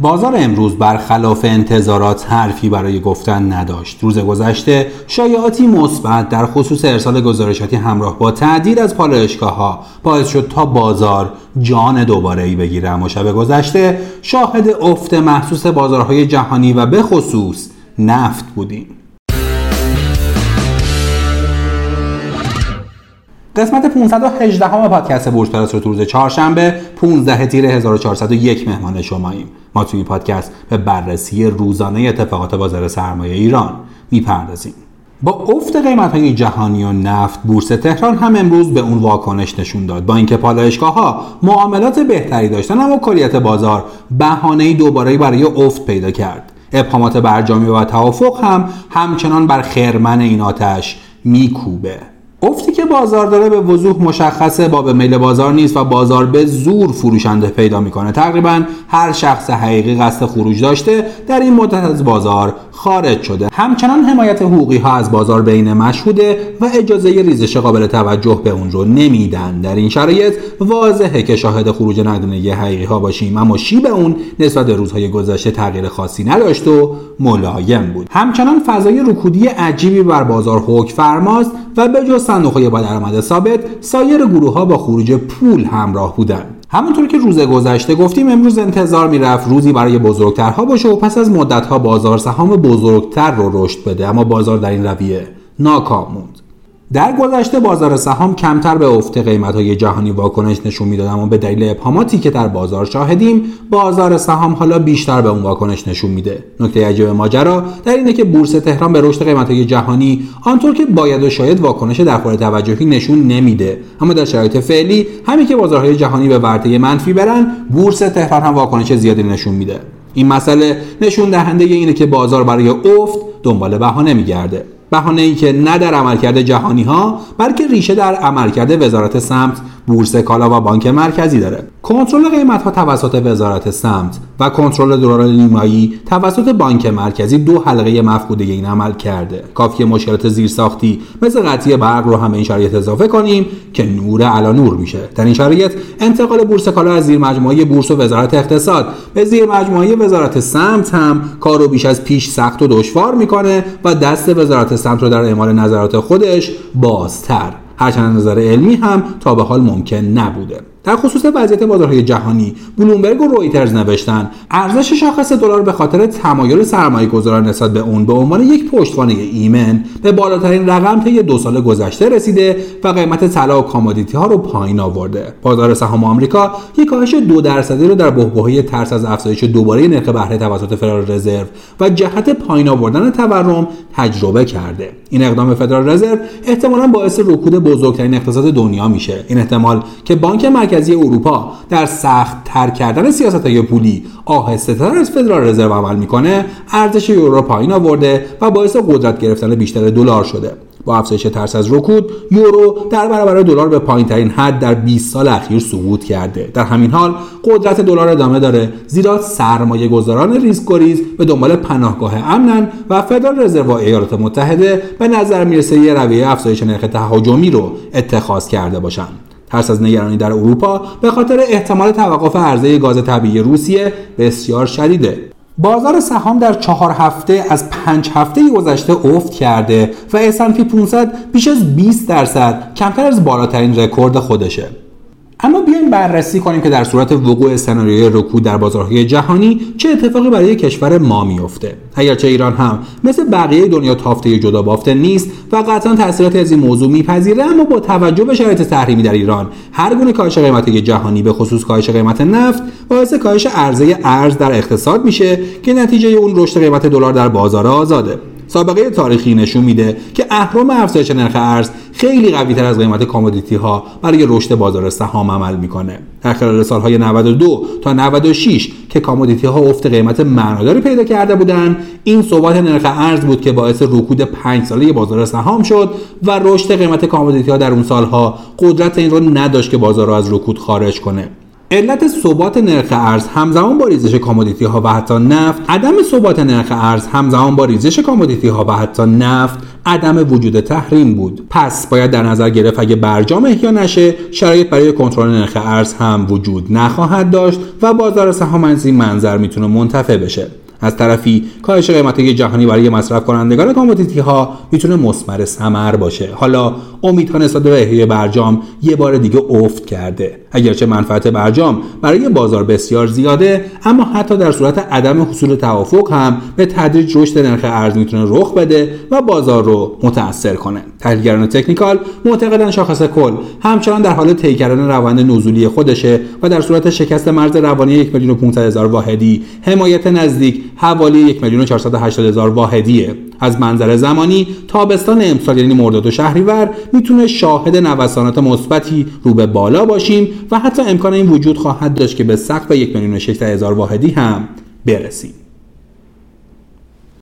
بازار امروز برخلاف انتظارات حرفی برای گفتن نداشت. روز گذشته شایعاتی مثبت در خصوص ارسال گزارشاتی همراه با تعدیل از پالایشگاه ها باعث شد تا بازار جان دوباره ای بگیره اما شب گذشته شاهد افت محسوس بازارهای جهانی و به خصوص نفت بودیم. قسمت 518 همه پادکست بورس پلاس رو تو روز چهارشنبه 15 تیر 1401 مهمان شماییم. ما توی این پادکست به بررسی روزانه اتفاقات بازار سرمایه ایران می‌پردازیم. با افت قیمت های جهانی و نفت بورس تهران هم امروز به اون واکنش نشون داد. با اینکه پالایشگاه ها معاملات بهتری داشتن اما کلیت بازار بهانه دوباره برای افت پیدا کرد. ابهامات برجامی و توافق هم همچنان بر خرمن این آتش میکوبه. افتی که بازار داره به وضوح مشخصه با به میل بازار نیست و بازار به زور فروشنده پیدا می‌کنه. تقریبا هر شخص حقیقی قصد خروج داشته در این مدت از بازار خارج شده. همچنان حمایت حقوقی ها از بازار بین مشهوده و اجازه ریزش قابل توجه به اون رو نمیدن. در این شرایط واضحه که شاهد خروج نقدینگی حقیقی ها باشیم اما شیب اون نسبت به روزهای گذشته تغییر خاصی نداشت و ملایم بود. همچنان فضای رکودی عجیبی بر بازار حکم فرماست و به جز صندوق با درآمد ثابت سایر گروه ها با خروج پول همراه بودند. همونطور که روز گذشته گفتیم امروز انتظار می‌رفت روزی برای بزرگترها باشه و پس از مدتها بازار سهام بزرگتر رو رشد بده اما بازار در این رویه ناکام موند. در گذشته بازار سهام کمتر به افت قیمت های جهانی واکنش نشون می‌داد اما به دلیل ابهاماتی که در بازار شاهدیم بازار سهام حالا بیشتر به اون واکنش نشون میده. نکته عجیب ماجرا در اینه که بورس تهران به رشد قیمت های جهانی آنطور که باید و شاید واکنش در قابل توجهی نشون نمیده. اما در شرایط فعلی همین که بازارهای جهانی به ورطه منفی برن بورس تهران هم واکنش زیادی نشون میده. این مسئله نشون دهنده اینه که بازار برای افت دنبال بهانه میگرده. بهانه ای که نه در عملکرد جهانی ها بلکه ریشه در عملکرد وزارت سمت بورس کالا و بانک مرکزی داره. کنترل قیمت ها توسط وزارت سمت و کنترل دلار نیمایی توسط بانک مرکزی دو حلقه مفقوده این عمل کرده. کافی مشکلات زیرساختی مثل قطعی برق رو هم این شرایط اضافه کنیم که نور علا نور میشه. در این شرایط انتقال بورس کالا از زیر مجموعه بورس و وزارت اقتصاد به زیر مجموعه وزارت سمت هم کارو بیش از پیش سخت و دشوار می‌کنه و دست وزارت سمت رو در اعمال نظرات خودش بازتر. هرچند نظر علمی هم تا به حال ممکن نبوده. در خصوص وضعیت بازارهای جهانی بلومبرگ و رویترز نوشتن ارزش شاخص دلار به خاطر تمایل سرمایه گذاران نسبت به اون به عنوان یک پشتوانه ایمن به بالاترین رقم طی دو سال گذشته رسیده و قیمت طلا و کامودیتی ها رو پایین آورده. بازار سهام آمریکا یک کاهش دو درصدی رو در بحبوحه ترس از افزایش دوباره نرخ بهره توسط فدرال رزرو و جهت پایین آوردن تورم تجربه کرده. این اقدام فدرال رزرو احتمالا باعث رکود بزرگترین اقتصاد دنیا میشه. این احتمال که بانک مرکزی اروپا در سخت تر کردن سیاست های پولی آهسته تر از فدرال رزرو عمل می‌کنه ارزش یورو پایین آورده و باعث قدرت گرفتن بیشتر دلار شده. با افزایش ترس از رکود یورو در برابر دلار به پایین ترین حد در 20 سال اخیر سقوط کرده. در همین حال قدرت دلار ادامه داره. زیرا سرمایه گذاران ریسک گریز به دنبال پناهگاه امنن و فدرال رزرو ایالات متحده به نظر می‌رسه یه رویه افزایش نرخ تهاجمی رو اتخاذ کرده باشند ترس از نگرانی در اروپا به خاطر احتمال توقف عرضه گاز طبیعی روسیه بسیار شدیده. بازار سهام در چهار هفته از پنج هفته گذشته افت کرده و S&P 500 بیش از 20 درصد کمتر از بالاترین رکورد خودشه. اما بیایم بررسی کنیم که در صورت وقوع سناریوی رکود در بازارهای جهانی چه اتفاقی برای کشور ما میفته اگرچه ایران هم مثل بقیه دنیا تافته جدا بافته نیست و قطعا تاثیراتی از این موضوع میپذیره اما با توجه به شرایط تحریمی در ایران هر گونه کاهش قیمت جهانی به خصوص کاهش قیمت نفت باعث کاهش عرضه ارز در اقتصاد میشه که نتیجه اون رشد قیمت دلار در بازار آزاده. سابقه تاریخی نشون میده که اهرم افزایش نرخ ارز خیلی قوی تر از قیمت commodity ها برای رشد بازار سهام عمل می‌کنه. در خلال سالهای 92 تا 96 که commodity ها افت قیمت معناداری پیدا کرده بودند این ثبات نرخ ارز بود که باعث رکود 5 ساله بازار سهام شد و رشد قیمت commodity ها در اون سالها قدرت این رو نداشت که بازار را از رکود خارج کنه. علت ثبات نرخ ارز همزمان با ریزش commodity ها و حتی نفت عدم ثبات نرخ ارز همزمان با ریزش commodity ها و حتی نفت عدم وجود تحریم بود. پس باید در نظر گرفت اگه برجام احیا نشه شرایط برای کنترل نرخ ارز هم وجود نخواهد داشت و بازار سهام از این منظر می‌تونه منتفع بشه. از طرفی کاهش قیمت جهانی برای مصرف کنندگان commodity ها می‌تونه مسمر ثمر باشه. حالا امیدها نسبت به احیای برجام یه بار دیگه افت کرده. اگرچه منفعت برجام برای بازار بسیار زیاده اما حتی در صورت عدم حصول توافق هم به تدریج رشد نرخ ارز می‌تونه رخ بده و بازار رو متاثر کنه. تحلیلگران تکنیکال معتقدن شاخص کل همچنان در حال طی کردن روند نزولی خودشه و در صورت شکست مرز روانی 1 میلیون و واحدی حمایت نزدیک حوالی 1 میلیون و واحدیه. از منظر زمانی تابستان امسال یعنی مرداد و شهریور می‌تونه شاهد نوسانات مثبتی رو به بالا باشیم و حتی امکان این وجود خواهد داشت که به سقف یک میلیون هزار واحدی هم برسیم.